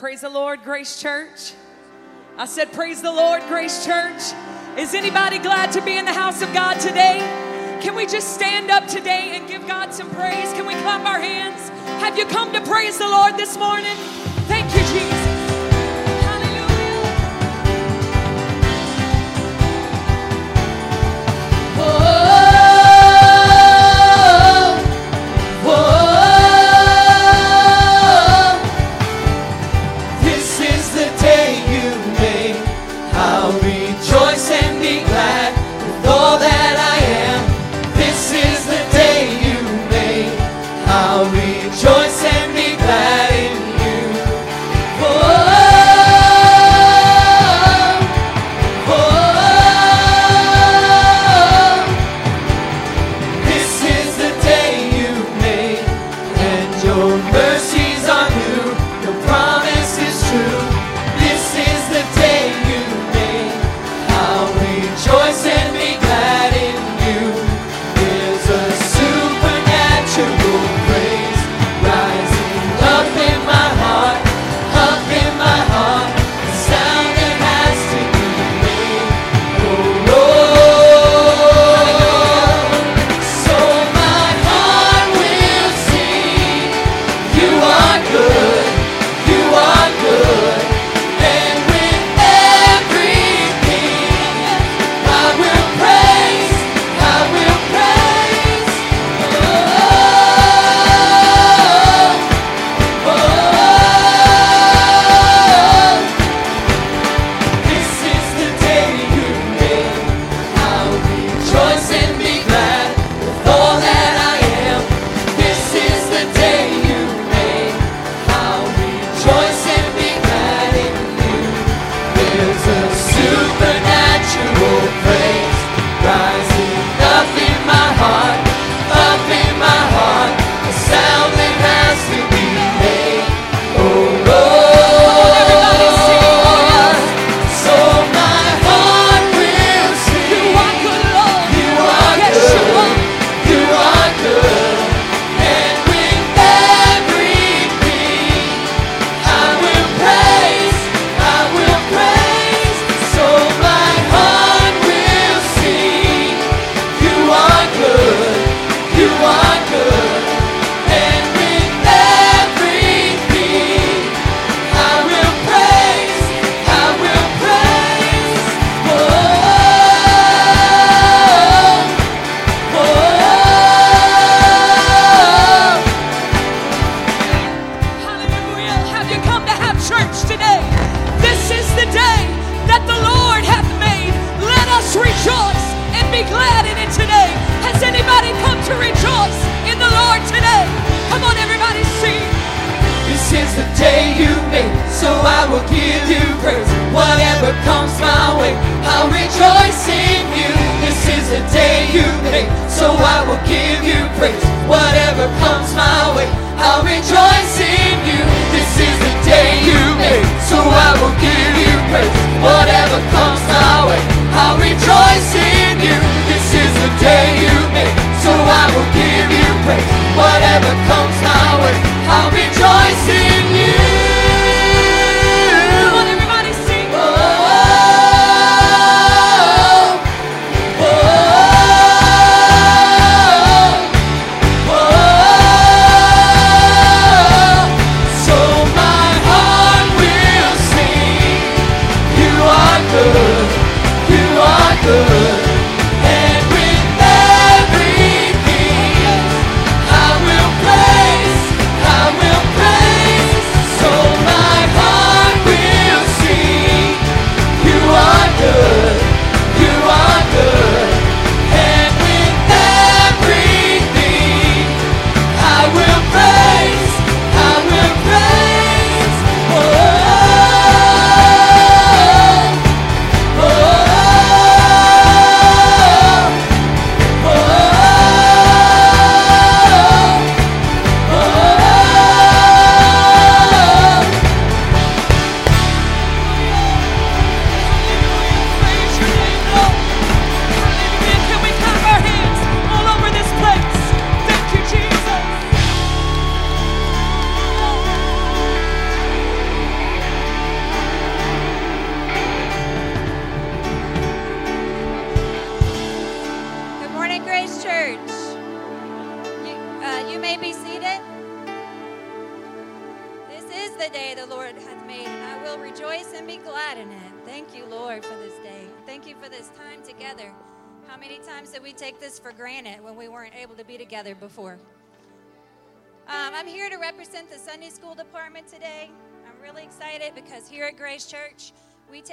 Praise the Lord, Grace Church. I said, Praise the Lord, Grace Church. Is anybody glad to be in the house of God today? Can we just stand up today and give God some praise? Can we clap our hands? Have you come to praise the Lord this morning?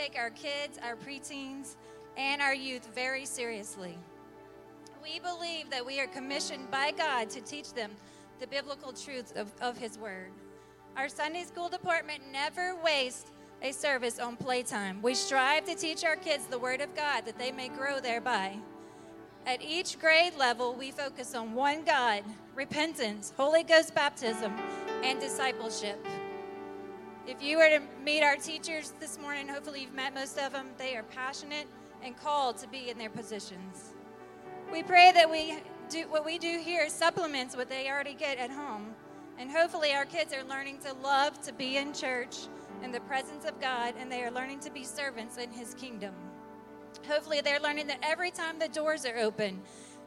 Take our kids, our preteens, and our youth very seriously. We believe that we are commissioned by God to teach them the biblical truths of, of His Word. Our Sunday school department never wastes a service on playtime. We strive to teach our kids the Word of God that they may grow thereby. At each grade level, we focus on one God, repentance, Holy Ghost baptism, and discipleship. If you were to meet our teachers this morning, hopefully you've met most of them, they are passionate and called to be in their positions. We pray that we do what we do here supplements what they already get at home. And hopefully our kids are learning to love to be in church in the presence of God and they are learning to be servants in his kingdom. Hopefully they're learning that every time the doors are open,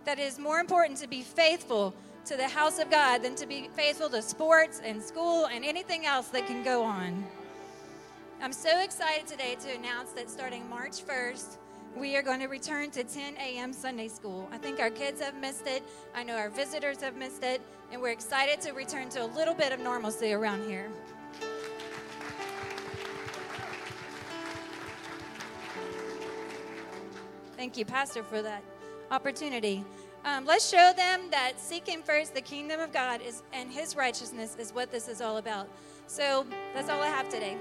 that it is more important to be faithful to the house of God than to be faithful to sports and school and anything else that can go on. I'm so excited today to announce that starting March 1st, we are going to return to 10 a.m. Sunday school. I think our kids have missed it. I know our visitors have missed it. And we're excited to return to a little bit of normalcy around here. Thank you, Pastor, for that opportunity. Um, let's show them that seeking first the kingdom of God is, and his righteousness is what this is all about. So that's all I have today.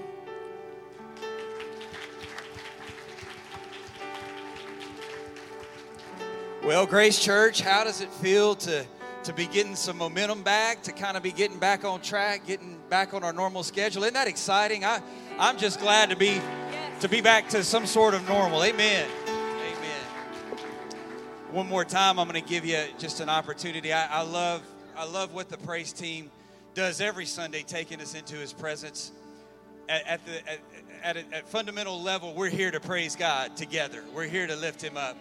Well, Grace Church, how does it feel to, to be getting some momentum back, to kind of be getting back on track, getting back on our normal schedule? Isn't that exciting? I, I'm just glad to be to be back to some sort of normal. Amen. One more time, I'm going to give you just an opportunity. I, I love I love what the praise team does every Sunday, taking us into His presence. At, at the at, at, a, at fundamental level, we're here to praise God together. We're here to lift Him up.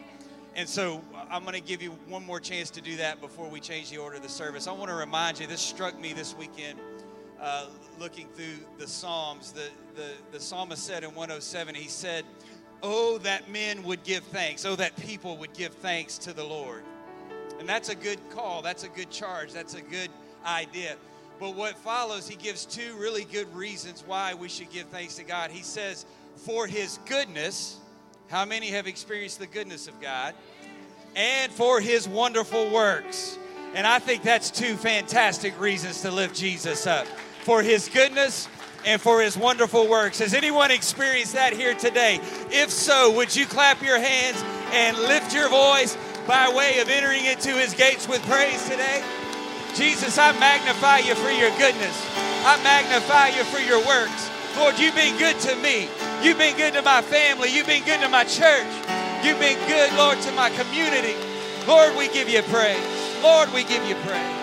And so I'm going to give you one more chance to do that before we change the order of the service. I want to remind you, this struck me this weekend uh, looking through the Psalms. The, the, the psalmist said in 107, he said, Oh, that men would give thanks. Oh, that people would give thanks to the Lord. And that's a good call. That's a good charge. That's a good idea. But what follows, he gives two really good reasons why we should give thanks to God. He says, For his goodness, how many have experienced the goodness of God? And for his wonderful works. And I think that's two fantastic reasons to lift Jesus up. For his goodness and for his wonderful works. Has anyone experienced that here today? If so, would you clap your hands and lift your voice by way of entering into his gates with praise today? Jesus, I magnify you for your goodness. I magnify you for your works. Lord, you've been good to me. You've been good to my family. You've been good to my church. You've been good, Lord, to my community. Lord, we give you praise. Lord, we give you praise.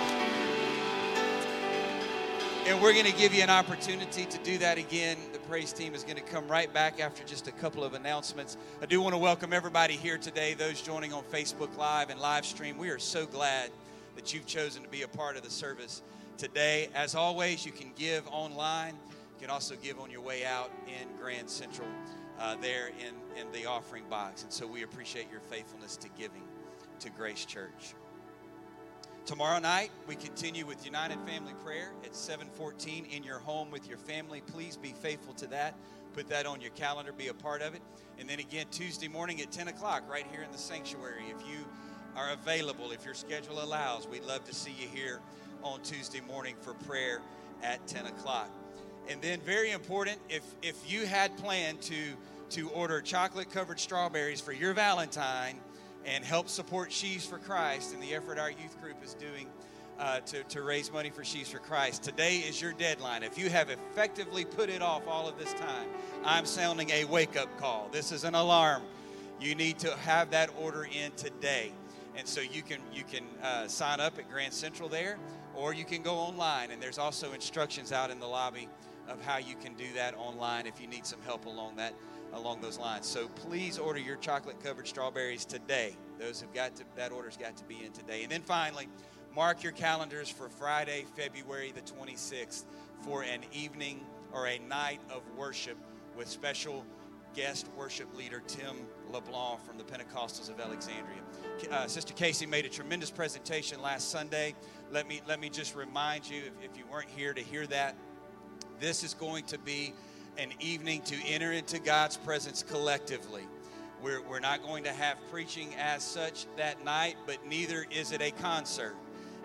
And we're going to give you an opportunity to do that again. The praise team is going to come right back after just a couple of announcements. I do want to welcome everybody here today, those joining on Facebook Live and live stream. We are so glad that you've chosen to be a part of the service today. As always, you can give online. You can also give on your way out in Grand Central uh, there in, in the offering box. And so we appreciate your faithfulness to giving to Grace Church. Tomorrow night, we continue with United Family Prayer at 714 in your home with your family. Please be faithful to that. Put that on your calendar, be a part of it. And then again, Tuesday morning at 10 o'clock, right here in the sanctuary. If you are available, if your schedule allows, we'd love to see you here on Tuesday morning for prayer at 10 o'clock. And then, very important, if, if you had planned to, to order chocolate covered strawberries for your Valentine, and help support Sheaves for Christ and the effort our youth group is doing uh, to, to raise money for Sheaves for Christ. Today is your deadline. If you have effectively put it off all of this time, I'm sounding a wake up call. This is an alarm. You need to have that order in today. And so you can you can uh, sign up at Grand Central there, or you can go online. And there's also instructions out in the lobby of how you can do that online if you need some help along that along those lines. So please order your chocolate covered strawberries today. Those have got to, that order's got to be in today. And then finally, mark your calendars for Friday, February the 26th for an evening or a night of worship with special guest worship leader Tim LeBlanc from the Pentecostals of Alexandria. Uh, Sister Casey made a tremendous presentation last Sunday. Let me let me just remind you, if, if you weren't here to hear that, this is going to be an evening to enter into God's presence collectively. We're, we're not going to have preaching as such that night, but neither is it a concert.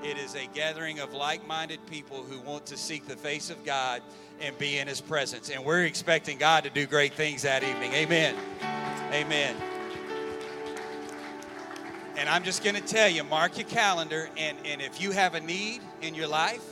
It is a gathering of like minded people who want to seek the face of God and be in His presence. And we're expecting God to do great things that evening. Amen. Amen. And I'm just going to tell you mark your calendar, and, and if you have a need in your life,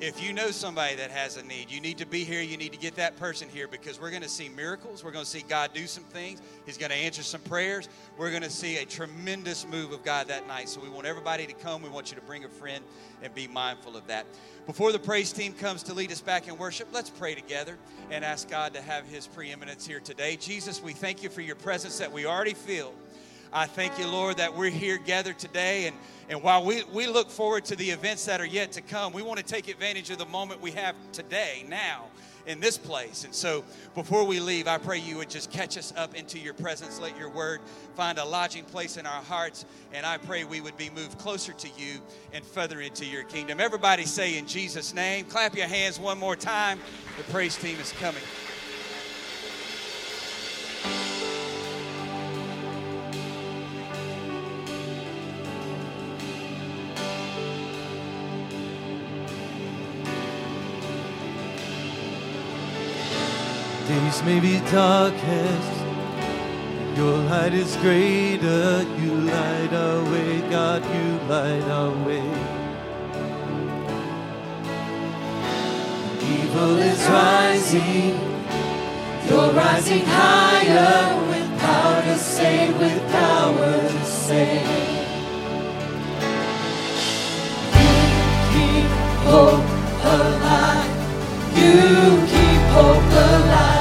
if you know somebody that has a need, you need to be here. You need to get that person here because we're going to see miracles. We're going to see God do some things. He's going to answer some prayers. We're going to see a tremendous move of God that night. So we want everybody to come. We want you to bring a friend and be mindful of that. Before the praise team comes to lead us back in worship, let's pray together and ask God to have his preeminence here today. Jesus, we thank you for your presence that we already feel. I thank you, Lord, that we're here gathered today. And, and while we, we look forward to the events that are yet to come, we want to take advantage of the moment we have today, now, in this place. And so before we leave, I pray you would just catch us up into your presence. Let your word find a lodging place in our hearts. And I pray we would be moved closer to you and further into your kingdom. Everybody say in Jesus' name. Clap your hands one more time. The praise team is coming. Days may be darkest, your light is greater. You light our way, God, you light our way. Evil is rising, you're rising higher with power to save, with power to save. You keep hope alive. You keep hope alive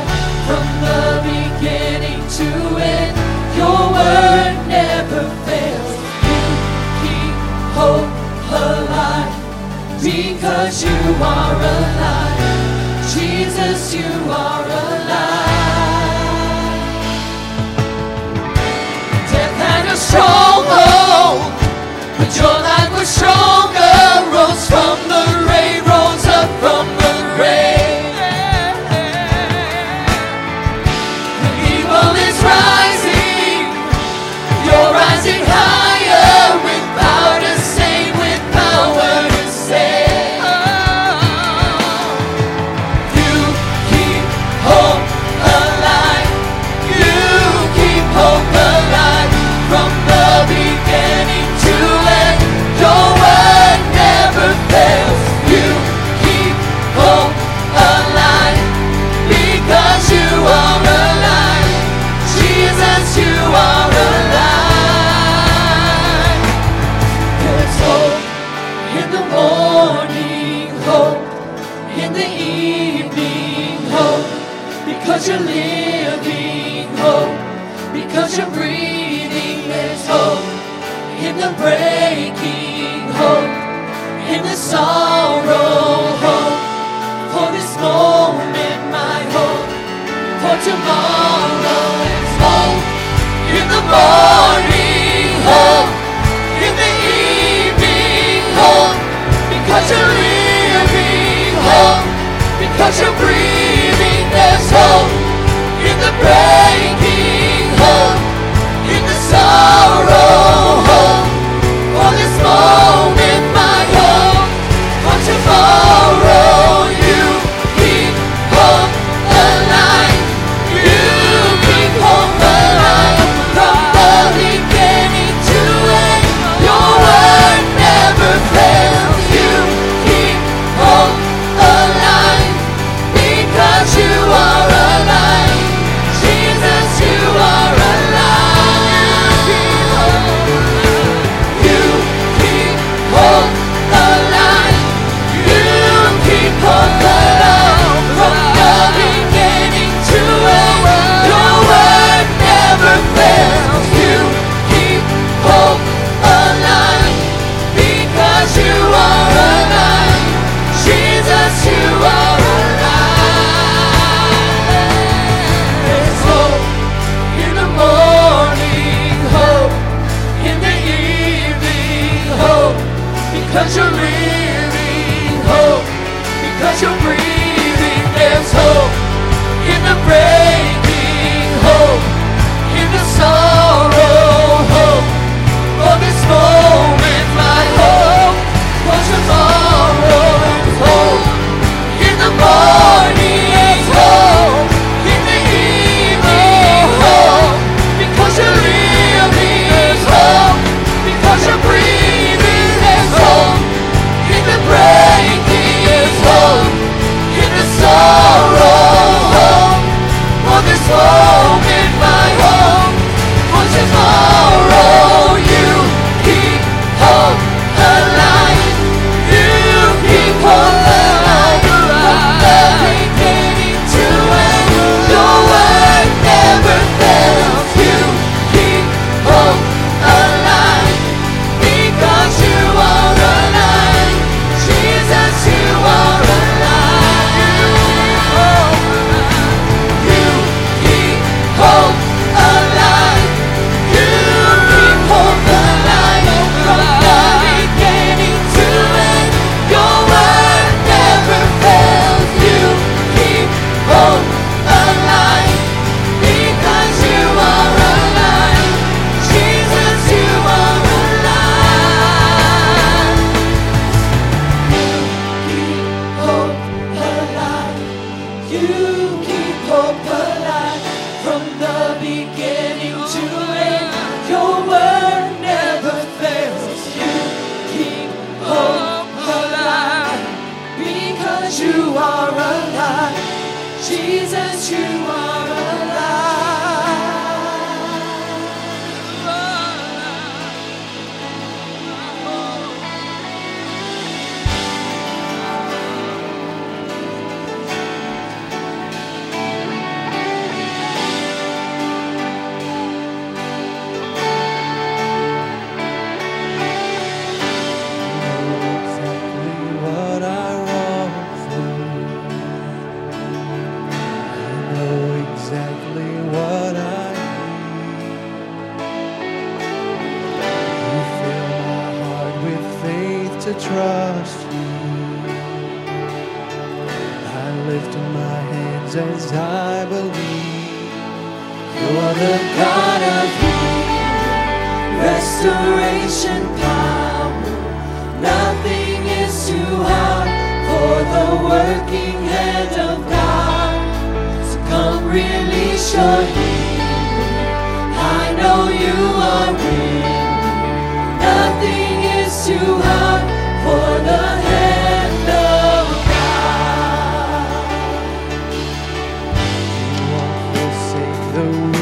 because you are alive. Jesus, you are alive. Death had a stronghold, but your light was stronger. Rose from in the breaking, hope in the sorrow, hope for this moment, my hope for tomorrow. There's hope in the morning, hope in the evening, hope because you're living, hope because you're breathing. There's hope in the breaking, the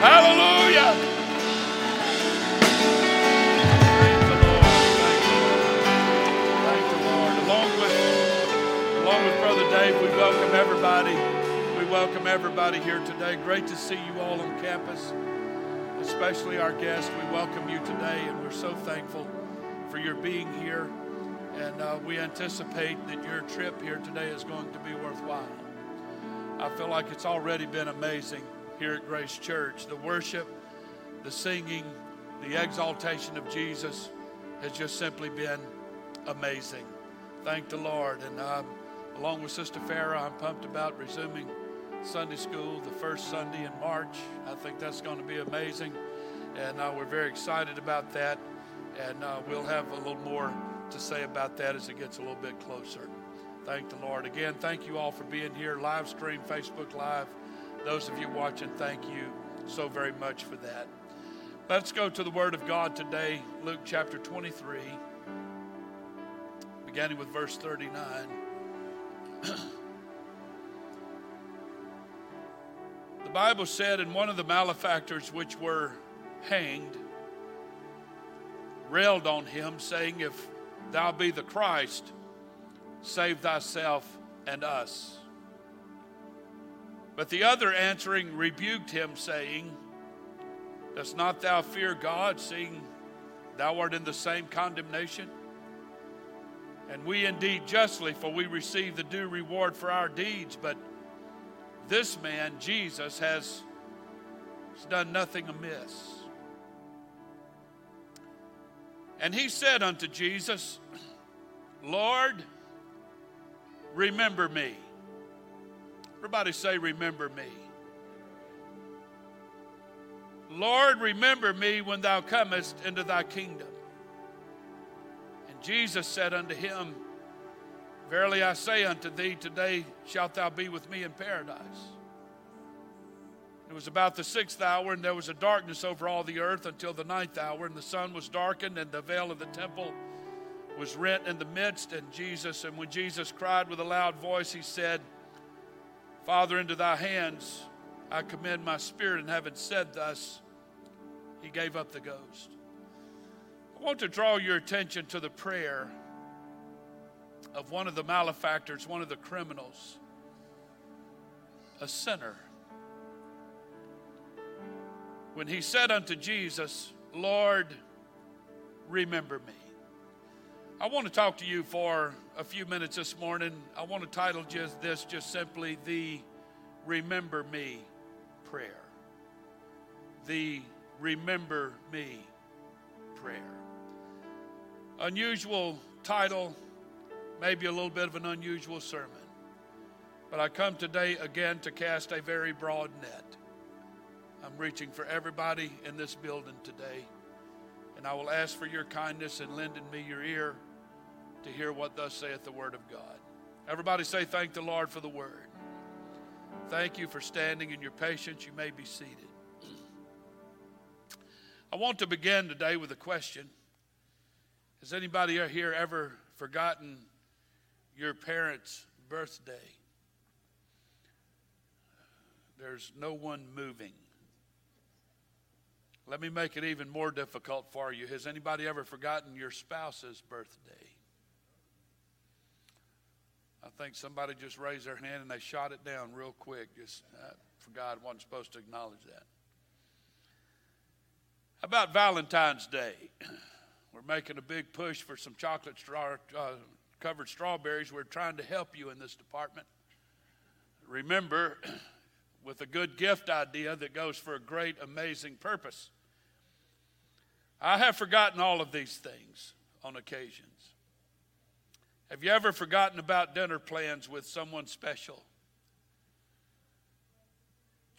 Hallelujah. The Lord. Thank you, Lord. Thank you, Lord. Along with, along with Brother Dave, we welcome everybody. We welcome everybody here today. Great to see you all on campus, especially our guests. We welcome you today, and we're so thankful for your being here. And uh, we anticipate that your trip here today is going to be worthwhile. I feel like it's already been amazing here at Grace Church. The worship, the singing, the exaltation of Jesus has just simply been amazing. Thank the Lord. And um, along with Sister Farah, I'm pumped about resuming Sunday school the first Sunday in March. I think that's going to be amazing. And uh, we're very excited about that. And uh, we'll have a little more to say about that as it gets a little bit closer. Thank the Lord. Again, thank you all for being here, live stream, Facebook Live. Those of you watching, thank you so very much for that. Let's go to the Word of God today, Luke chapter 23, beginning with verse 39. the Bible said, and one of the malefactors which were hanged railed on him, saying, If thou be the Christ, save thyself and us. But the other answering rebuked him, saying, Dost not thou fear God, seeing thou art in the same condemnation? And we indeed justly, for we receive the due reward for our deeds, but this man, Jesus, has, has done nothing amiss. And he said unto Jesus, Lord, remember me. Everybody say, Remember me. Lord, remember me when thou comest into thy kingdom. And Jesus said unto him, Verily I say unto thee, today shalt thou be with me in paradise. It was about the sixth hour, and there was a darkness over all the earth until the ninth hour, and the sun was darkened, and the veil of the temple was rent in the midst. And Jesus, and when Jesus cried with a loud voice, he said, Father, into thy hands I commend my spirit. And having said thus, he gave up the ghost. I want to draw your attention to the prayer of one of the malefactors, one of the criminals, a sinner when he said unto Jesus, Lord, remember me. I want to talk to you for a few minutes this morning. I want to title just this just simply the Remember Me prayer. The Remember Me prayer. Unusual title, maybe a little bit of an unusual sermon. But I come today again to cast a very broad net. I'm reaching for everybody in this building today. And I will ask for your kindness in lending me your ear to hear what thus saith the Word of God. Everybody say, Thank the Lord for the Word. Thank you for standing in your patience. You may be seated. I want to begin today with a question. Has anybody here ever forgotten your parents' birthday? There's no one moving. Let me make it even more difficult for you. Has anybody ever forgotten your spouse's birthday? I think somebody just raised their hand and they shot it down real quick. Just uh, forgot, wasn't supposed to acknowledge that. How about Valentine's Day? We're making a big push for some chocolate straw, uh, covered strawberries. We're trying to help you in this department. Remember, with a good gift idea that goes for a great, amazing purpose. I have forgotten all of these things on occasions. Have you ever forgotten about dinner plans with someone special?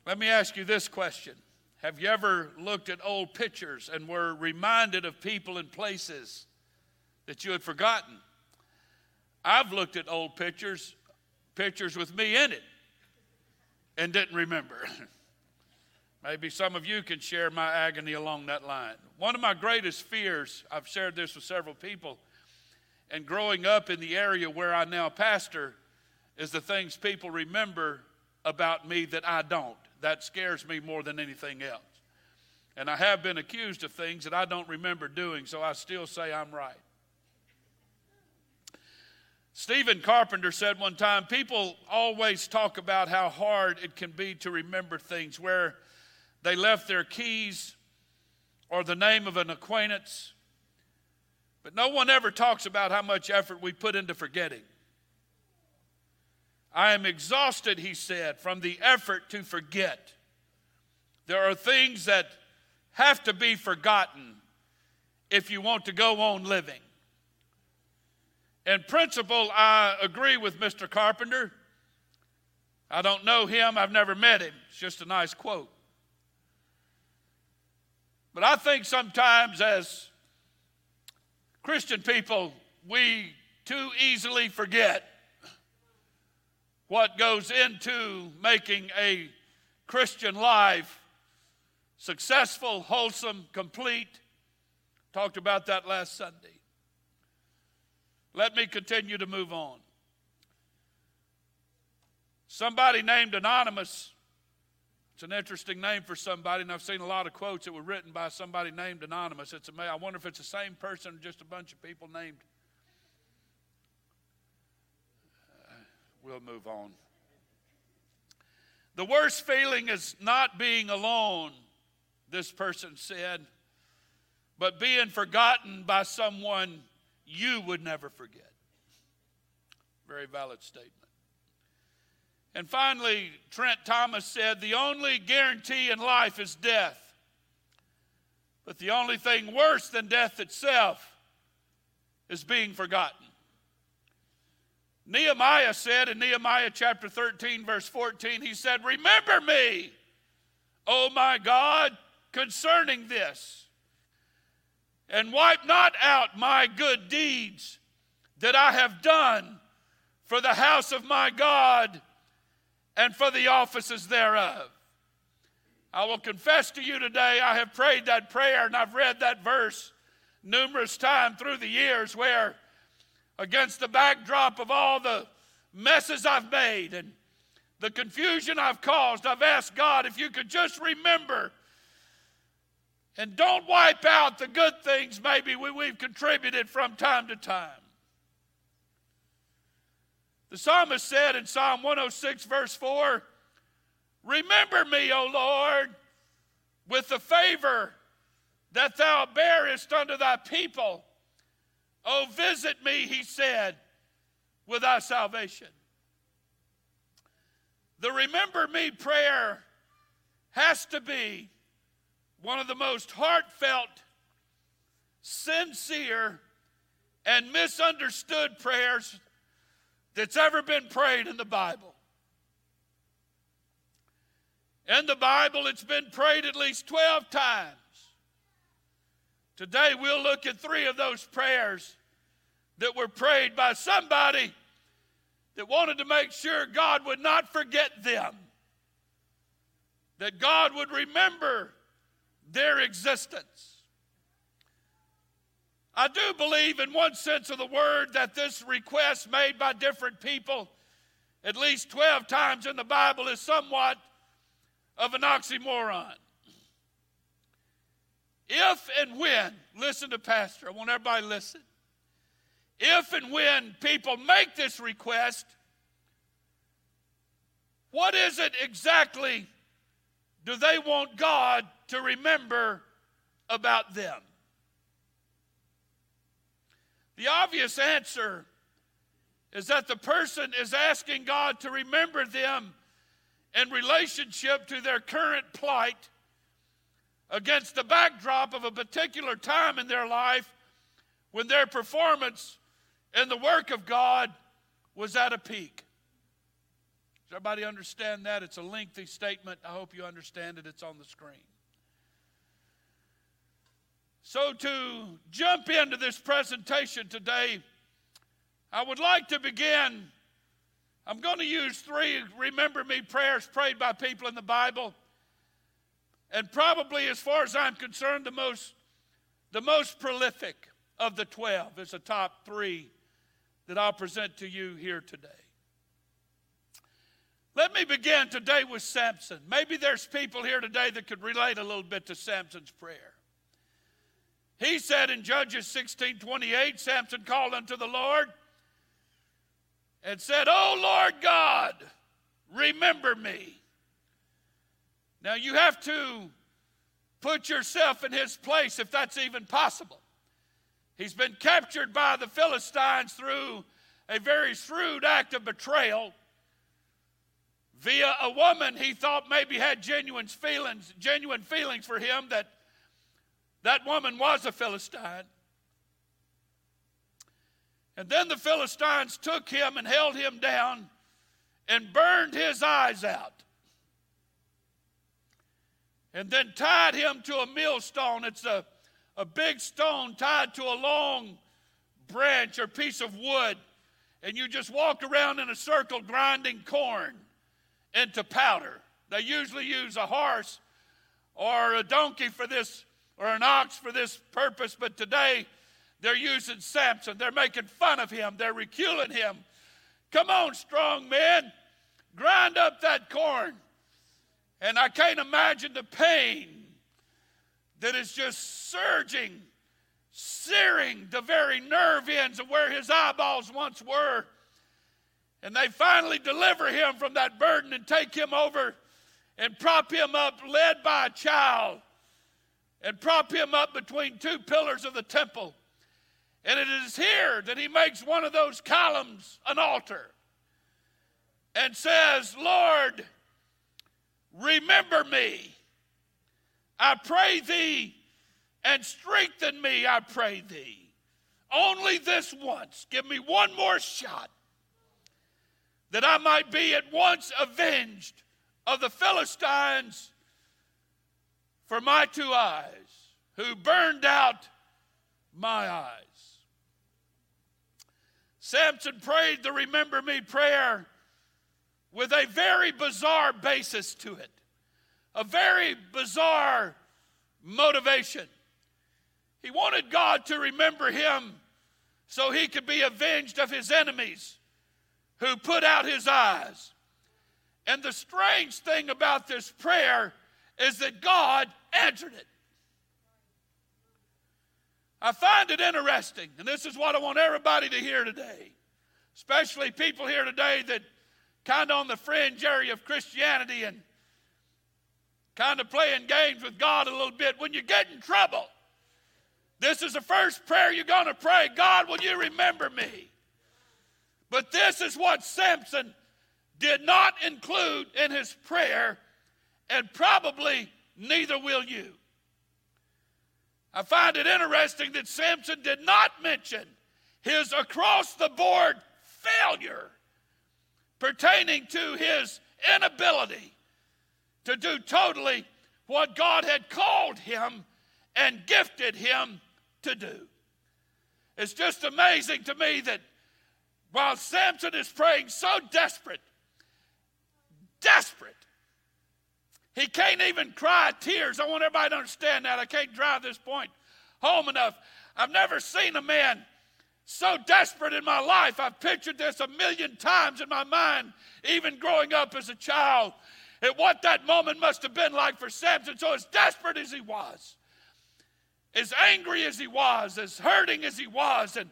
Let me ask you this question Have you ever looked at old pictures and were reminded of people and places that you had forgotten? I've looked at old pictures, pictures with me in it, and didn't remember. Maybe some of you can share my agony along that line. One of my greatest fears, I've shared this with several people, and growing up in the area where I now pastor, is the things people remember about me that I don't. That scares me more than anything else. And I have been accused of things that I don't remember doing, so I still say I'm right. Stephen Carpenter said one time people always talk about how hard it can be to remember things, where they left their keys or the name of an acquaintance, but no one ever talks about how much effort we put into forgetting. I am exhausted, he said, from the effort to forget. There are things that have to be forgotten if you want to go on living. In principle, I agree with Mr. Carpenter. I don't know him, I've never met him. It's just a nice quote. But I think sometimes as Christian people, we too easily forget what goes into making a Christian life successful, wholesome, complete. Talked about that last Sunday. Let me continue to move on. Somebody named Anonymous. It's an interesting name for somebody, and I've seen a lot of quotes that were written by somebody named Anonymous. It's amazing. I wonder if it's the same person or just a bunch of people named. Uh, we'll move on. The worst feeling is not being alone, this person said, but being forgotten by someone you would never forget. Very valid statement. And finally, Trent Thomas said the only guarantee in life is death. But the only thing worse than death itself is being forgotten. Nehemiah said in Nehemiah chapter 13, verse 14, he said, Remember me, O my God, concerning this and wipe not out my good deeds that I have done for the house of my God and for the offices thereof. I will confess to you today, I have prayed that prayer and I've read that verse numerous times through the years where, against the backdrop of all the messes I've made and the confusion I've caused, I've asked God if you could just remember and don't wipe out the good things maybe we, we've contributed from time to time. The psalmist said in Psalm 106, verse 4 Remember me, O Lord, with the favor that thou bearest unto thy people. Oh, visit me, he said, with thy salvation. The remember me prayer has to be one of the most heartfelt, sincere, and misunderstood prayers that's ever been prayed in the Bible. In the Bible, it's been prayed at least 12 times. Today, we'll look at three of those prayers that were prayed by somebody that wanted to make sure God would not forget them, that God would remember their existence. I do believe, in one sense of the word, that this request made by different people at least 12 times in the Bible is somewhat of an oxymoron. If and when, listen to Pastor, I want everybody to listen. If and when people make this request, what is it exactly do they want God to remember about them? The obvious answer is that the person is asking God to remember them in relationship to their current plight against the backdrop of a particular time in their life when their performance and the work of God was at a peak. Does everybody understand that? It's a lengthy statement. I hope you understand it. It's on the screen. So, to jump into this presentation today, I would like to begin. I'm going to use three remember me prayers prayed by people in the Bible. And probably, as far as I'm concerned, the most, the most prolific of the 12 is the top three that I'll present to you here today. Let me begin today with Samson. Maybe there's people here today that could relate a little bit to Samson's prayer. He said in Judges 16 28, Samson called unto the Lord and said, Oh Lord God, remember me. Now you have to put yourself in his place if that's even possible. He's been captured by the Philistines through a very shrewd act of betrayal via a woman he thought maybe had genuine feelings, genuine feelings for him that that woman was a Philistine. And then the Philistines took him and held him down and burned his eyes out. And then tied him to a millstone. It's a, a big stone tied to a long branch or piece of wood. And you just walk around in a circle grinding corn into powder. They usually use a horse or a donkey for this, or an ox for this purpose, but today they're using Samson. They're making fun of him. They're ridiculing him. Come on, strong men, grind up that corn. And I can't imagine the pain that is just surging, searing the very nerve ends of where his eyeballs once were. And they finally deliver him from that burden and take him over and prop him up, led by a child, and prop him up between two pillars of the temple. And it is here that he makes one of those columns an altar and says, Lord, remember me. I pray thee and strengthen me, I pray thee. Only this once. Give me one more shot that I might be at once avenged of the Philistines for my two eyes, who burned out my eyes. Samson prayed the Remember Me prayer with a very bizarre basis to it, a very bizarre motivation. He wanted God to remember him so he could be avenged of his enemies who put out his eyes. And the strange thing about this prayer is that God answered it. I find it interesting, and this is what I want everybody to hear today, especially people here today that kind of on the fringe area of Christianity and kind of playing games with God a little bit. When you get in trouble, this is the first prayer you're going to pray God, will you remember me? But this is what Samson did not include in his prayer, and probably neither will you. I find it interesting that Samson did not mention his across the board failure pertaining to his inability to do totally what God had called him and gifted him to do. It's just amazing to me that while Samson is praying so desperate, desperate, he can't even cry tears. I want everybody to understand that. I can't drive this point home enough. I've never seen a man so desperate in my life. I've pictured this a million times in my mind, even growing up as a child, at what that moment must have been like for Samson. So, as desperate as he was, as angry as he was, as hurting as he was, and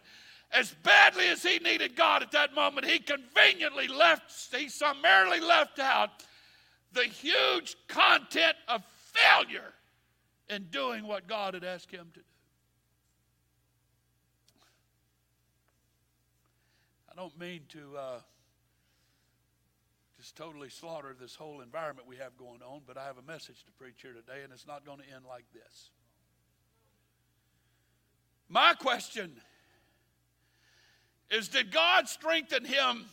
as badly as he needed God at that moment, he conveniently left, he summarily left out the huge content of failure in doing what God had asked him to do. I don't mean to uh, just totally slaughter this whole environment we have going on, but I have a message to preach here today, and it's not going to end like this. My question is did God strengthen him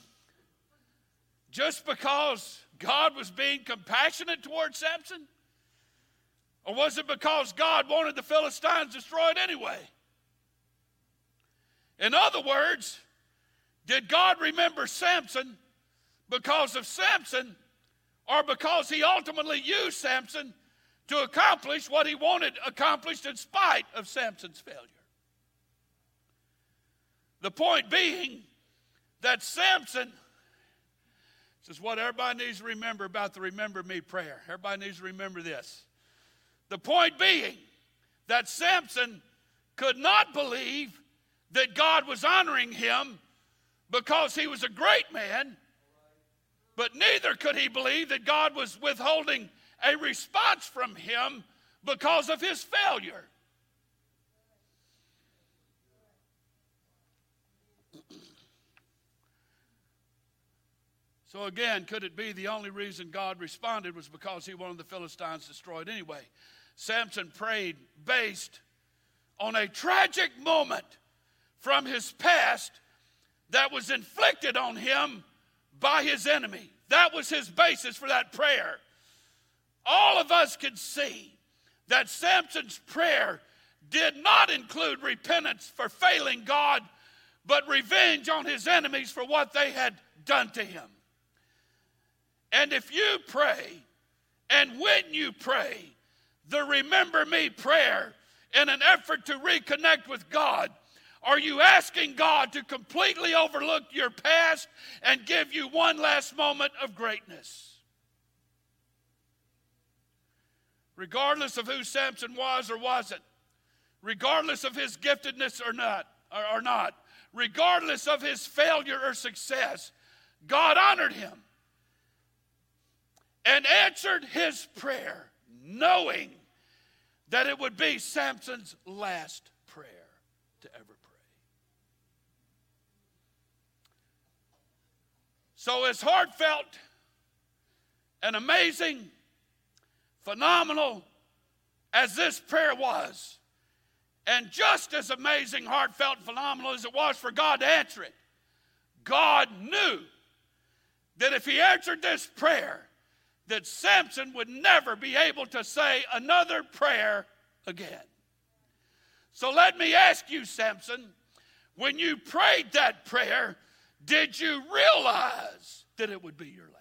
just because God was being compassionate towards Samson? Or was it because God wanted the Philistines destroyed anyway? In other words, did God remember Samson because of Samson or because he ultimately used Samson to accomplish what he wanted accomplished in spite of Samson's failure? The point being that Samson, this is what everybody needs to remember about the Remember Me prayer. Everybody needs to remember this. The point being that Samson could not believe that God was honoring him because he was a great man, but neither could he believe that God was withholding a response from him because of his failure. So, again, could it be the only reason God responded was because he wanted the Philistines destroyed anyway? Samson prayed based on a tragic moment from his past that was inflicted on him by his enemy. That was his basis for that prayer. All of us could see that Samson's prayer did not include repentance for failing God, but revenge on his enemies for what they had done to him. And if you pray, and when you pray, the remember me prayer in an effort to reconnect with God, are you asking God to completely overlook your past and give you one last moment of greatness? Regardless of who Samson was or wasn't, regardless of his giftedness or not, or, or not, regardless of his failure or success, God honored him and answered his prayer, knowing that it would be Samson's last prayer to ever pray. So, as heartfelt and amazing, phenomenal as this prayer was, and just as amazing, heartfelt, and phenomenal as it was for God to answer it, God knew that if He answered this prayer, that Samson would never be able to say another prayer again. So let me ask you, Samson, when you prayed that prayer, did you realize that it would be your last?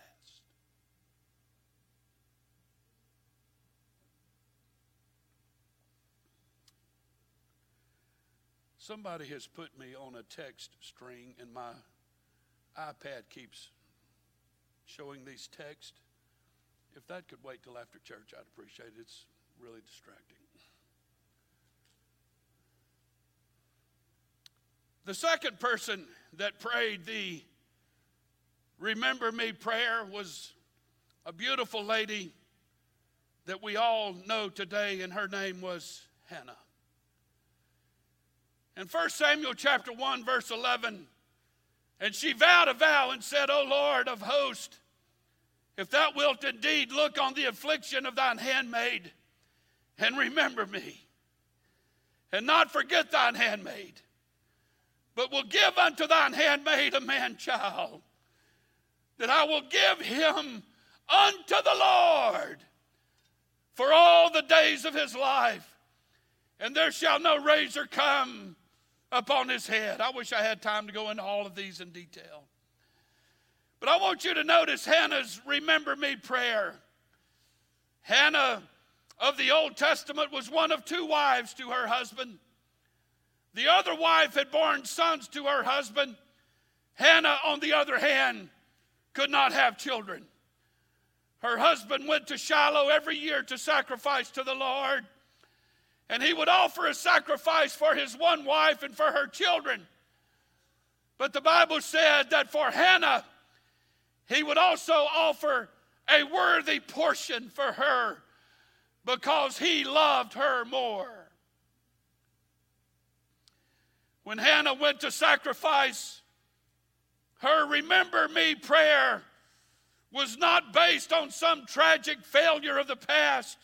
Somebody has put me on a text string, and my iPad keeps showing these texts. If that could wait till after church, I'd appreciate it. It's really distracting. The second person that prayed the Remember Me prayer was a beautiful lady that we all know today, and her name was Hannah. In 1 Samuel chapter 1, verse 11, and she vowed a vow and said, O Lord of hosts, if thou wilt indeed look on the affliction of thine handmaid and remember me, and not forget thine handmaid, but will give unto thine handmaid a man child, that I will give him unto the Lord for all the days of his life, and there shall no razor come upon his head. I wish I had time to go into all of these in detail. But I want you to notice Hannah's remember me prayer. Hannah of the Old Testament was one of two wives to her husband. The other wife had borne sons to her husband. Hannah, on the other hand, could not have children. Her husband went to Shiloh every year to sacrifice to the Lord, and he would offer a sacrifice for his one wife and for her children. But the Bible said that for Hannah, he would also offer a worthy portion for her because he loved her more. When Hannah went to sacrifice, her remember me prayer was not based on some tragic failure of the past,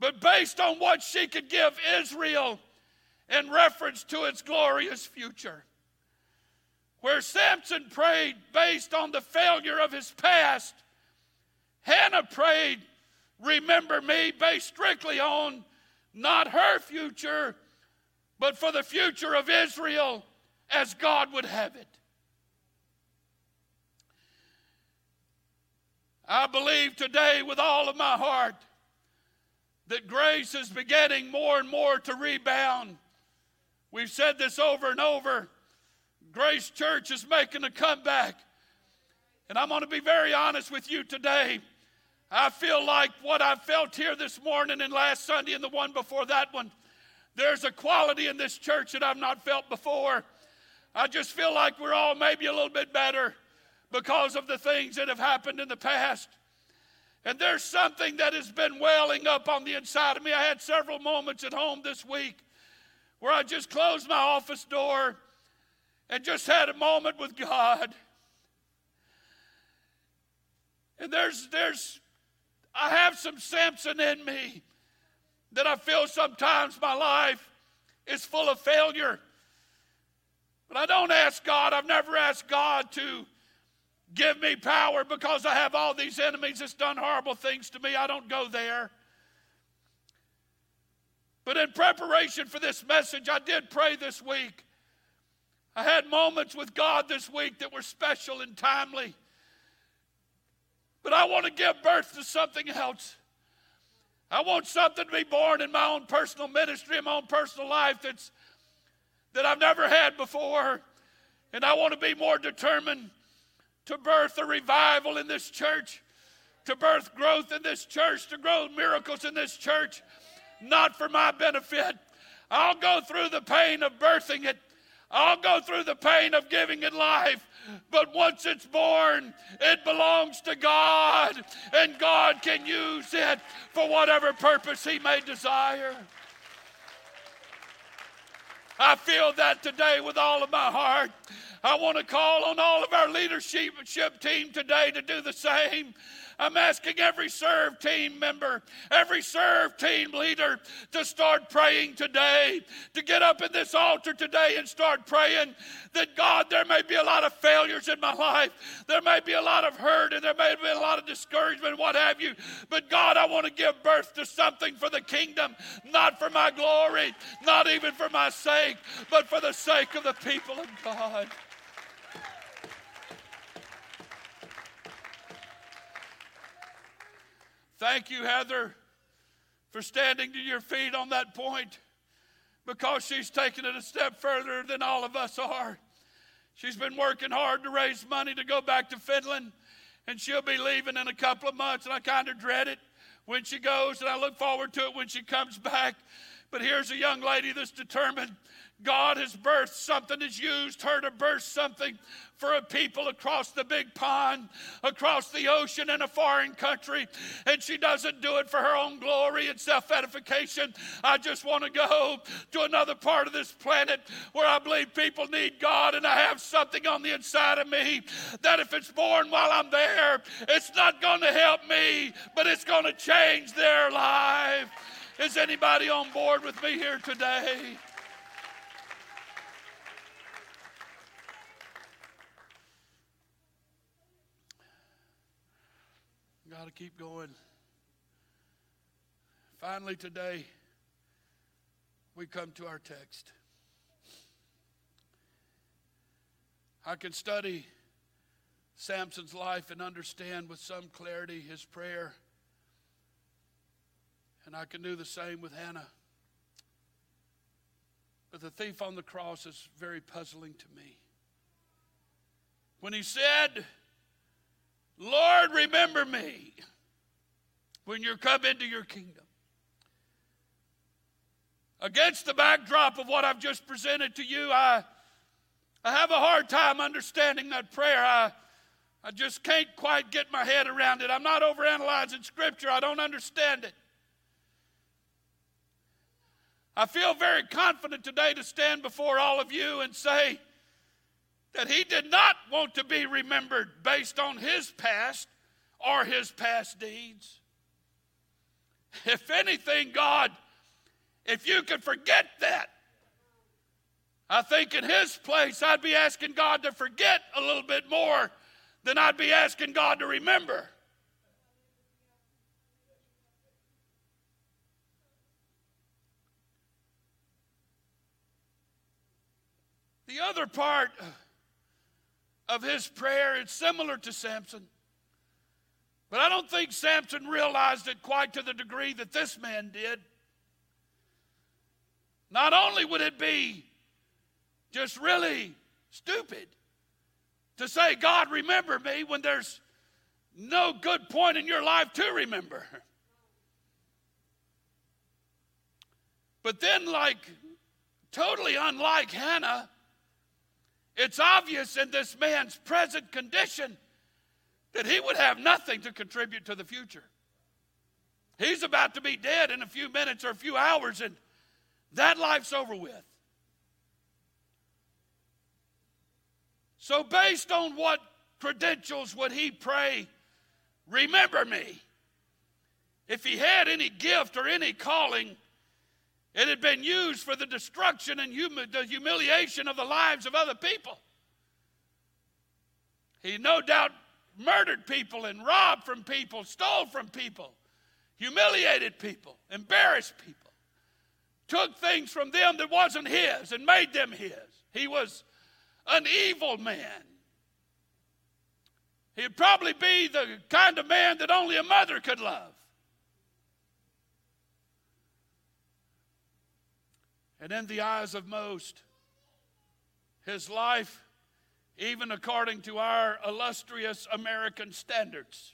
but based on what she could give Israel in reference to its glorious future. Where Samson prayed based on the failure of his past, Hannah prayed, Remember me, based strictly on not her future, but for the future of Israel as God would have it. I believe today with all of my heart that grace is beginning more and more to rebound. We've said this over and over. Grace Church is making a comeback. And I'm going to be very honest with you today. I feel like what I felt here this morning and last Sunday and the one before that one, there's a quality in this church that I've not felt before. I just feel like we're all maybe a little bit better because of the things that have happened in the past. And there's something that has been welling up on the inside of me. I had several moments at home this week where I just closed my office door and just had a moment with God. And there's, there's, I have some Samson in me that I feel sometimes my life is full of failure. But I don't ask God, I've never asked God to give me power because I have all these enemies that's done horrible things to me. I don't go there. But in preparation for this message, I did pray this week. I had moments with God this week that were special and timely. But I want to give birth to something else. I want something to be born in my own personal ministry, in my own personal life that's that I've never had before. And I want to be more determined to birth a revival in this church, to birth growth in this church, to grow miracles in this church, not for my benefit. I'll go through the pain of birthing it. I'll go through the pain of giving it life. But once it's born, it belongs to God, and God can use it for whatever purpose He may desire. I feel that today with all of my heart. I want to call on all of our leadership team today to do the same. I'm asking every serve team member, every serve team leader to start praying today, to get up in this altar today and start praying that God, there may be a lot of failures in my life. There may be a lot of hurt and there may be a lot of discouragement, what have you. But God, I want to give birth to something for the kingdom, not for my glory, not even for my sake, but for the sake of the people of God. Thank you, Heather, for standing to your feet on that point because she's taken it a step further than all of us are. She's been working hard to raise money to go back to Finland, and she'll be leaving in a couple of months, and I kind of dread it when she goes, and I look forward to it when she comes back. But here's a young lady that's determined God has birthed something, has used her to birth something for a people across the big pond, across the ocean in a foreign country. And she doesn't do it for her own glory and self edification. I just want to go to another part of this planet where I believe people need God, and I have something on the inside of me that if it's born while I'm there, it's not going to help me, but it's going to change their life. Is anybody on board with me here today? Got to keep going. Finally, today, we come to our text. I can study Samson's life and understand with some clarity his prayer. And I can do the same with Hannah. But the thief on the cross is very puzzling to me. When he said, Lord, remember me when you come into your kingdom. Against the backdrop of what I've just presented to you, I, I have a hard time understanding that prayer. I, I just can't quite get my head around it. I'm not overanalyzing Scripture, I don't understand it. I feel very confident today to stand before all of you and say, that he did not want to be remembered based on his past or his past deeds. If anything, God, if you could forget that, I think in his place, I'd be asking God to forget a little bit more than I'd be asking God to remember. The other part of his prayer is similar to Samson. But I don't think Samson realized it quite to the degree that this man did. Not only would it be just really stupid to say, God, remember me, when there's no good point in your life to remember. But then, like, totally unlike Hannah, it's obvious in this man's present condition that he would have nothing to contribute to the future. He's about to be dead in a few minutes or a few hours, and that life's over with. So, based on what credentials would he pray, remember me? If he had any gift or any calling, it had been used for the destruction and the humiliation of the lives of other people. He no doubt murdered people and robbed from people, stole from people, humiliated people, embarrassed people, took things from them that wasn't his and made them his. He was an evil man. He'd probably be the kind of man that only a mother could love. And in the eyes of most, his life, even according to our illustrious American standards,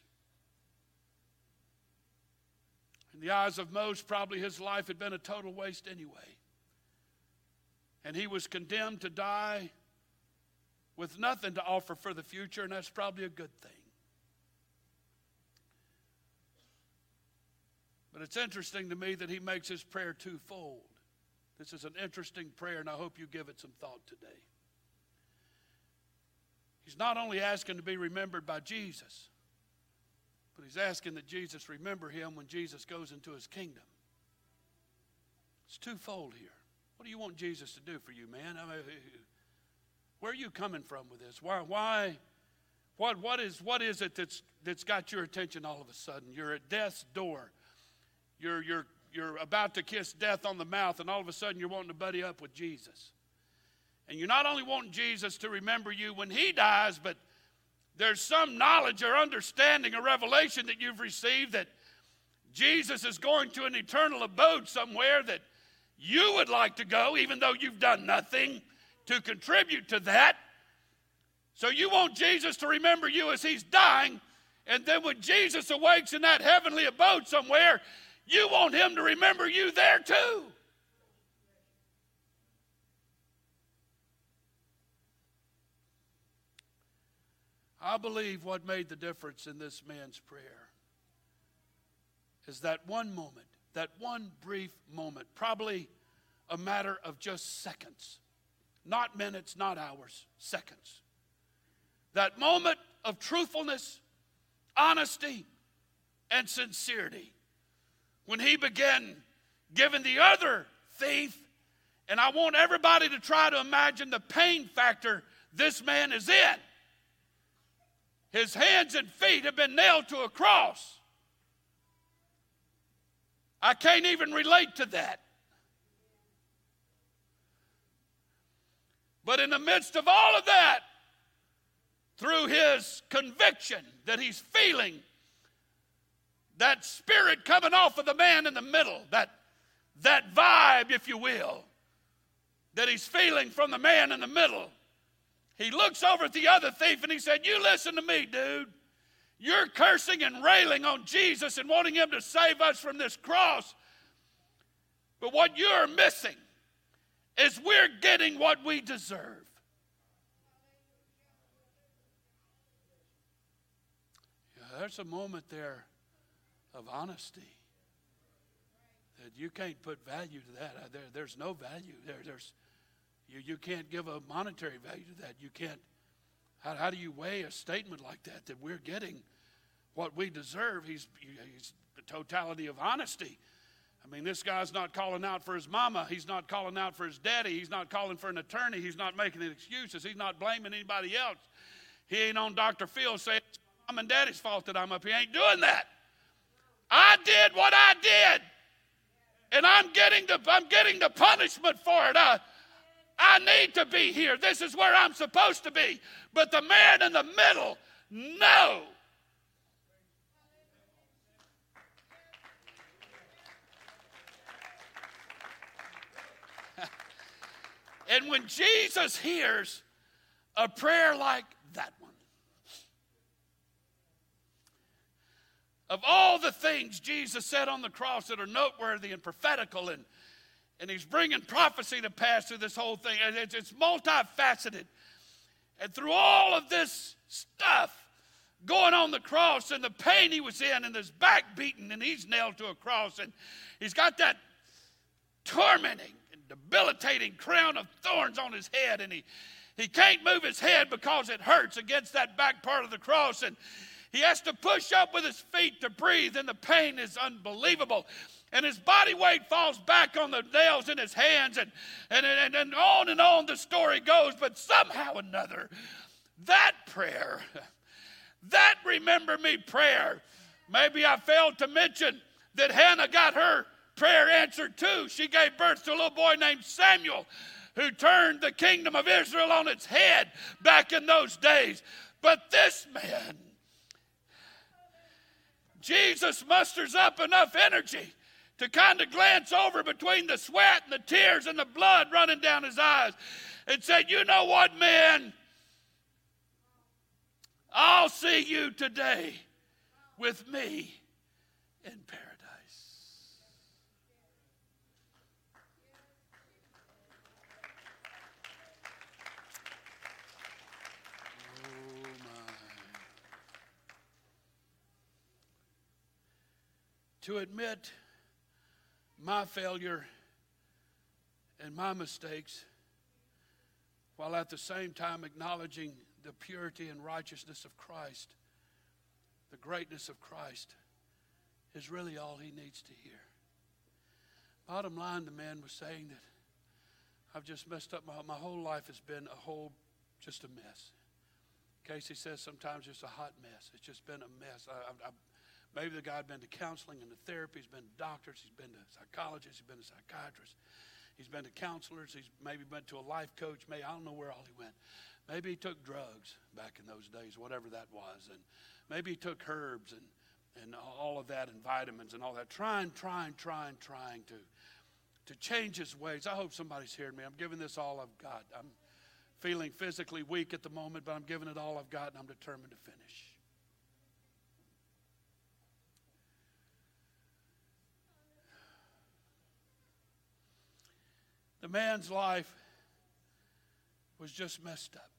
in the eyes of most, probably his life had been a total waste anyway. And he was condemned to die with nothing to offer for the future, and that's probably a good thing. But it's interesting to me that he makes his prayer twofold. This is an interesting prayer, and I hope you give it some thought today. He's not only asking to be remembered by Jesus, but he's asking that Jesus remember him when Jesus goes into his kingdom. It's twofold here. What do you want Jesus to do for you, man? I mean, where are you coming from with this? Why? Why? What, what, is, what is it that's, that's got your attention all of a sudden? You're at death's door. You're, you're you're about to kiss death on the mouth, and all of a sudden you're wanting to buddy up with Jesus. And you're not only wanting Jesus to remember you when he dies, but there's some knowledge or understanding or revelation that you've received that Jesus is going to an eternal abode somewhere that you would like to go, even though you've done nothing to contribute to that. So you want Jesus to remember you as he's dying, and then when Jesus awakes in that heavenly abode somewhere, you want him to remember you there too. I believe what made the difference in this man's prayer is that one moment, that one brief moment, probably a matter of just seconds, not minutes, not hours, seconds. That moment of truthfulness, honesty, and sincerity when he began giving the other thief, and I want everybody to try to imagine the pain factor this man is in. His hands and feet have been nailed to a cross. I can't even relate to that. But in the midst of all of that, through his conviction that he's feeling that spirit coming off of the man in the middle, that, that vibe, if you will, that he's feeling from the man in the middle. He looks over at the other thief and he said, You listen to me, dude. You're cursing and railing on Jesus and wanting him to save us from this cross. But what you're missing is we're getting what we deserve. Yeah, there's a moment there of honesty. That you can't put value to that. There, there's no value. There, there's, you, you can't give a monetary value to that. You can't. How, how do you weigh a statement like that that we're getting what we deserve? He's, he's the totality of honesty. I mean, this guy's not calling out for his mama. He's not calling out for his daddy. He's not calling for an attorney. He's not making excuses. He's not blaming anybody else. He ain't on Dr. Phil saying it's mom and daddy's fault that I'm up. He ain't doing that. I did what I did. And I'm getting the, I'm getting the punishment for it. I, I need to be here. This is where I'm supposed to be. But the man in the middle, no. and when Jesus hears a prayer like that one, of all the things Jesus said on the cross that are noteworthy and prophetical and and he's bringing prophecy to pass through this whole thing. It's, it's multifaceted. And through all of this stuff going on the cross and the pain he was in and his back beaten and he's nailed to a cross and he's got that tormenting and debilitating crown of thorns on his head and he, he can't move his head because it hurts against that back part of the cross and he has to push up with his feet to breathe, and the pain is unbelievable. And his body weight falls back on the nails in his hands, and, and, and, and on and on the story goes. But somehow or another, that prayer, that remember me prayer, maybe I failed to mention that Hannah got her prayer answered too. She gave birth to a little boy named Samuel who turned the kingdom of Israel on its head back in those days. But this man, Jesus musters up enough energy to kind of glance over between the sweat and the tears and the blood running down his eyes and said, You know what, man? I'll see you today with me in paradise. To admit my failure and my mistakes while at the same time acknowledging the purity and righteousness of Christ, the greatness of Christ, is really all he needs to hear. Bottom line, the man was saying that I've just messed up. My, my whole life has been a whole, just a mess. Casey says sometimes it's a hot mess. It's just been a mess. I, I, Maybe the guy had been to counseling and to therapy. He's been to doctors. He's been to psychologists. He's been to psychiatrists. He's been to counselors. He's maybe been to a life coach. Maybe I don't know where all he went. Maybe he took drugs back in those days, whatever that was, and maybe he took herbs and and all of that and vitamins and all that. Trying, trying, trying, trying to to change his ways. I hope somebody's hearing me. I'm giving this all I've got. I'm feeling physically weak at the moment, but I'm giving it all I've got, and I'm determined to finish. The man's life was just messed up.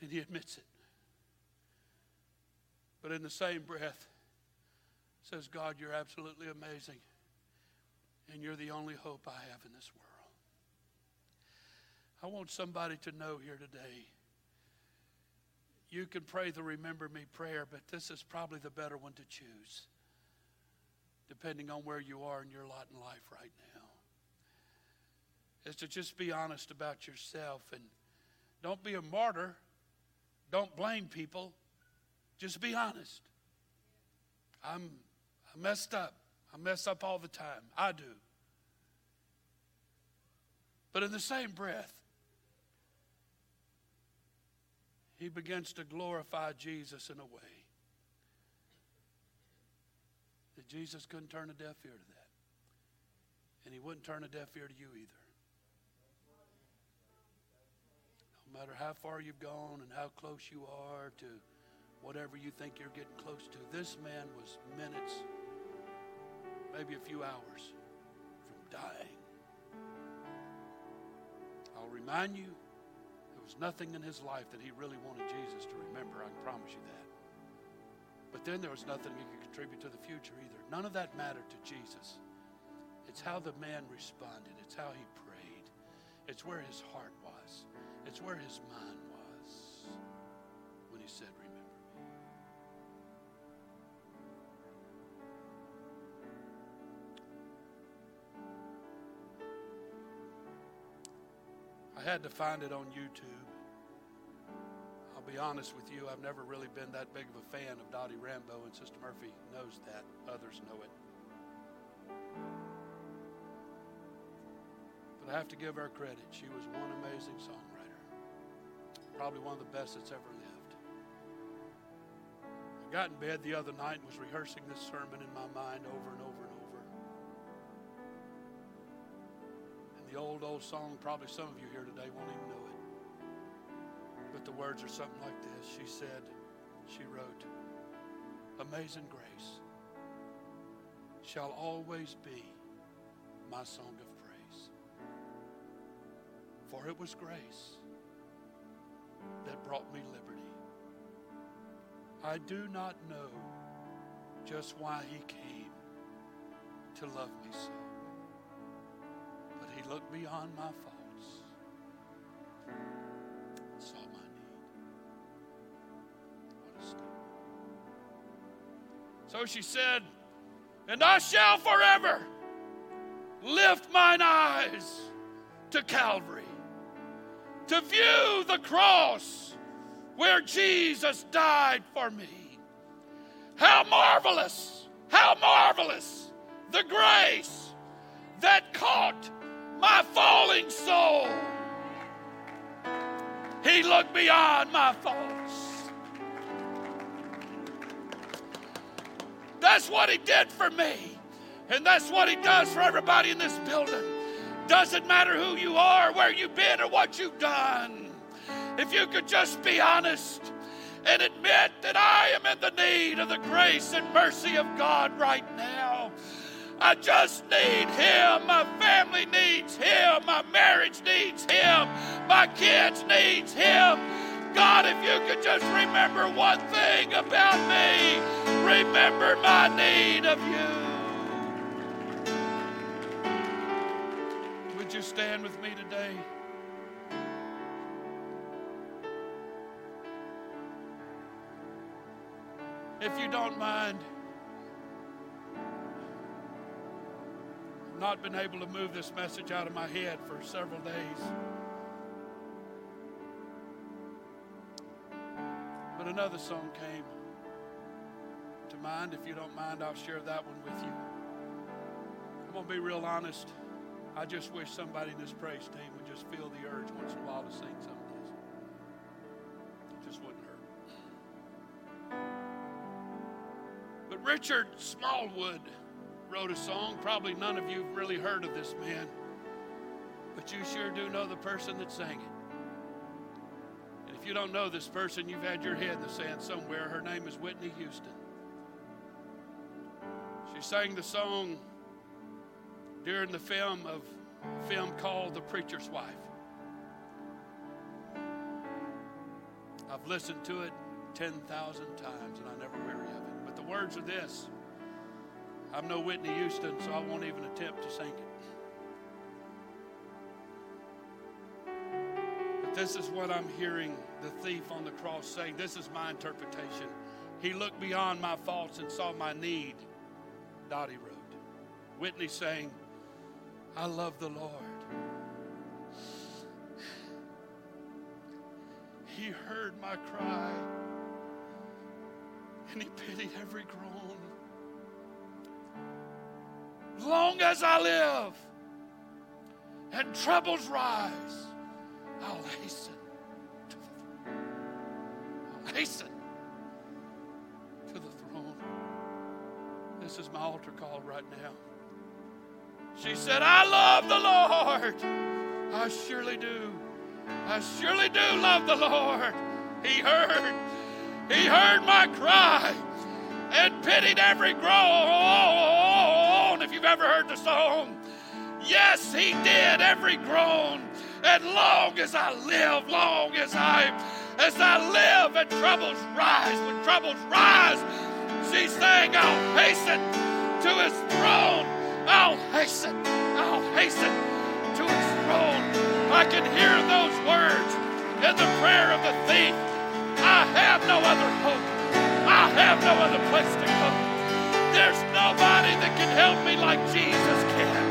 And he admits it. But in the same breath, says, God, you're absolutely amazing. And you're the only hope I have in this world. I want somebody to know here today. You can pray the Remember Me prayer, but this is probably the better one to choose depending on where you are in your lot in life right now. Is to just be honest about yourself and don't be a martyr. Don't blame people. Just be honest. I'm I messed up. I mess up all the time. I do. But in the same breath, he begins to glorify Jesus in a way that Jesus couldn't turn a deaf ear to that. And he wouldn't turn a deaf ear to you either. No matter how far you've gone and how close you are to whatever you think you're getting close to, this man was minutes, maybe a few hours from dying. I'll remind you, there was nothing in his life that he really wanted Jesus to remember. I can promise you that. But then there was nothing he could contribute to the future either. None of that mattered to Jesus. It's how the man responded, it's how he prayed, it's where his heart was, it's where his mind was when he said, Remember. me." I had to find it on YouTube. Be honest with you, I've never really been that big of a fan of Dottie Rambo, and Sister Murphy knows that. Others know it. But I have to give her credit. She was one amazing songwriter. Probably one of the best that's ever lived. I got in bed the other night and was rehearsing this sermon in my mind over and over and over. And the old, old song, probably some of you here today won't even know it. But the words are something like this. She said, she wrote, Amazing grace shall always be my song of praise. For it was grace that brought me liberty. I do not know just why he came to love me so, but he looked beyond my faults, So she said, And I shall forever lift mine eyes to Calvary to view the cross where Jesus died for me. How marvelous, how marvelous the grace that caught my falling soul. He looked beyond my faults. That's what He did for me. And that's what He does for everybody in this building. Doesn't matter who you are, where you've been, or what you've done. If you could just be honest and admit that I am in the need of the grace and mercy of God right now. I just need Him. My family needs Him. My marriage needs Him. My kids needs Him. God, if you could just remember one thing about me, remember my need of you. Would you stand with me today? If you don't mind, I've not been able to move this message out of my head for several days. But another song came to mind. If you don't mind, I'll share that one with you. I'm going to be real honest. I just wish somebody in this praise team would just feel the urge once in a while to sing some of this. It just wouldn't hurt. But Richard Smallwood wrote a song. Probably none of you have really heard of this man, but you sure do know the person that sang it. And if you don't know this person, you've had your head in the sand somewhere. Her name is Whitney Houston. She sang the song during the film of film called The Preacher's Wife. I've listened to it 10,000 times and I never weary of it. But the words are this I'm no Whitney Houston, so I won't even attempt to sing it. But this is what I'm hearing the thief on the cross say. This is my interpretation. He looked beyond my faults and saw my need, Dottie wrote. Whitney saying, I love the Lord. He heard my cry and he pitied every groan. Long as I live and troubles rise, I'll hasten. I'll hasten This is my altar call right now. She said, I love the Lord. I surely do. I surely do love the Lord. He heard. He heard my cry and pitied every groan. If you've ever heard the song, yes, He did every groan. And long as I live, long as I as I live and troubles rise, when troubles rise, she's saying, I'll hasten to His throne. I'll hasten, I'll hasten to his throne. I can hear those words in the prayer of the thief. I have no other hope. I have no other place to go. There's nobody that can help me like Jesus can.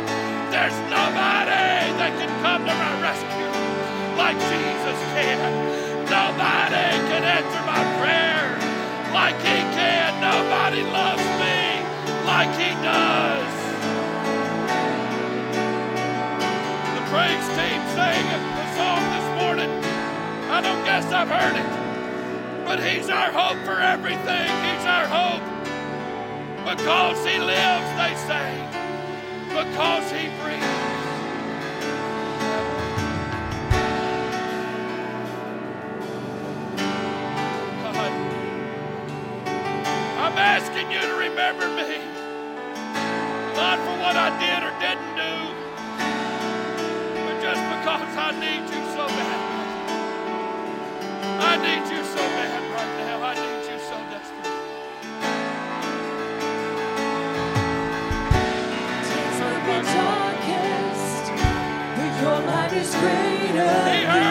There's nobody that can come to my rescue like Jesus can. Nobody can answer my prayer like He can. Nobody loves me like He does. The praise team sang the song this morning. I don't guess I've heard it, but He's our hope for everything. He's our hope. Because He lives, they say. Because He breathes. Remember me. Not for what I did or didn't do, but just because I need you so bad. I need you so bad right now. I need you so desperately. May be darkest, but your light is greater.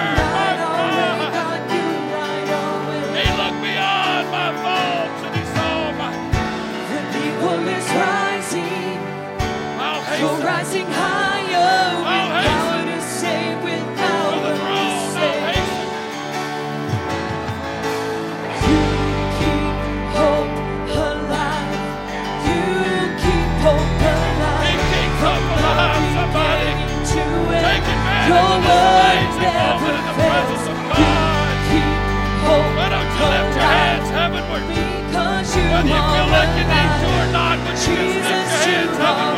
Whether you feel like you need to or not, would you just lift your hands heavenward?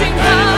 心寒。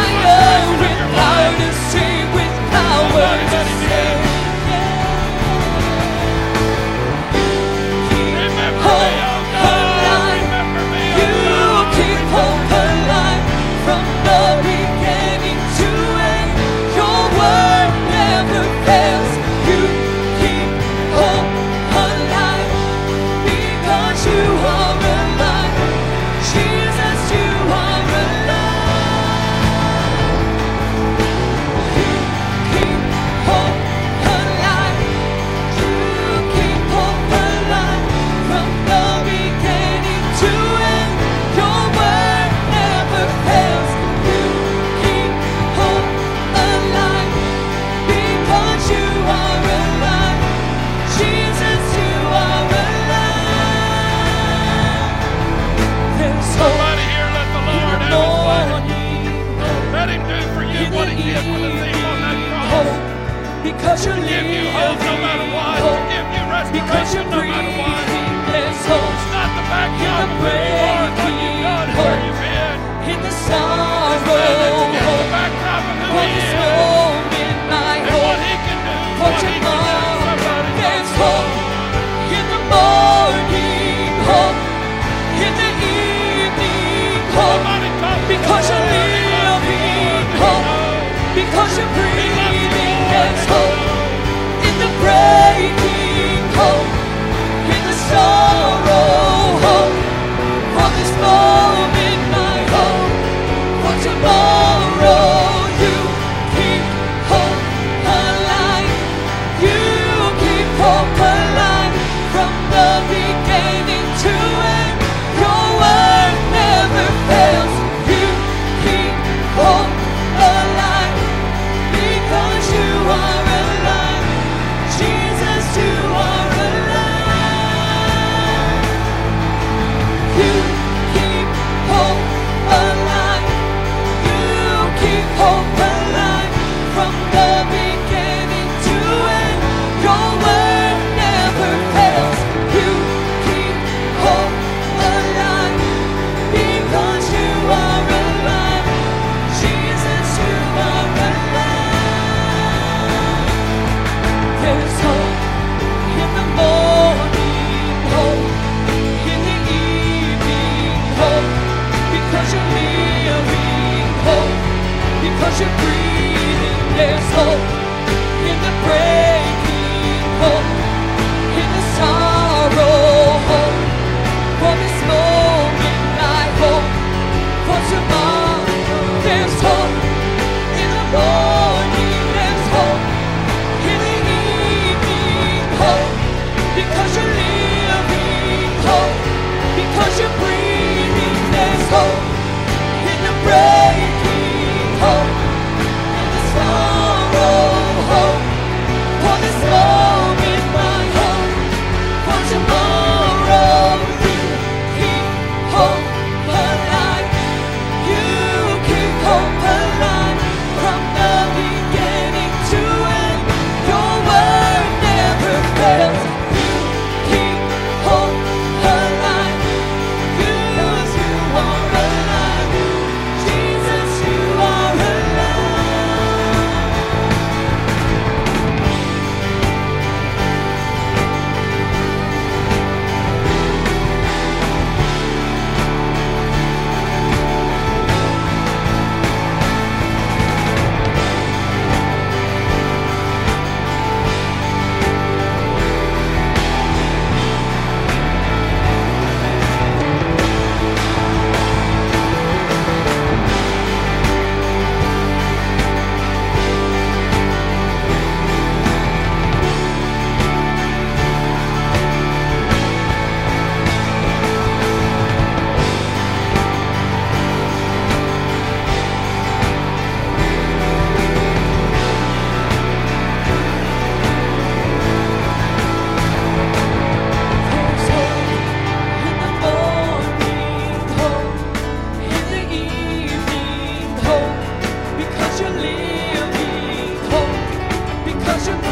Russian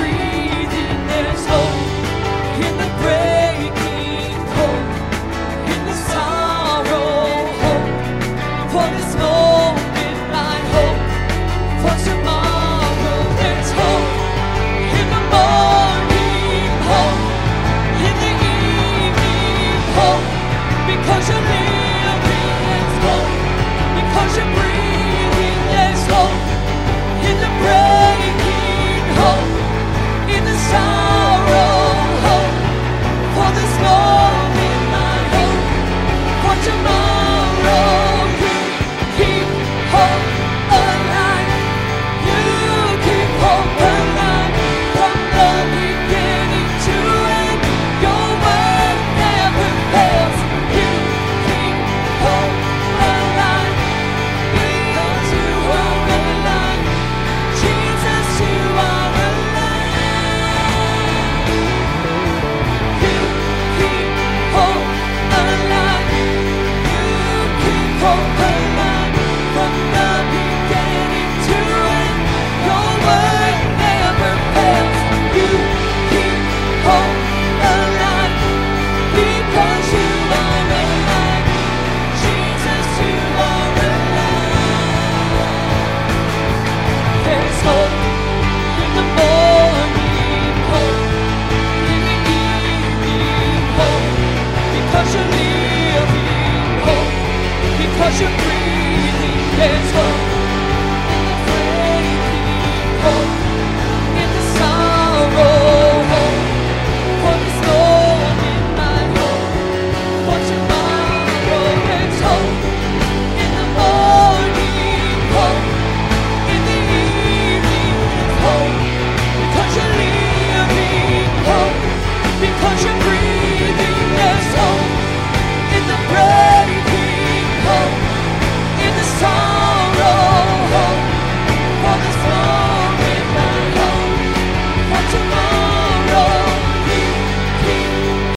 should breathe. There's hope.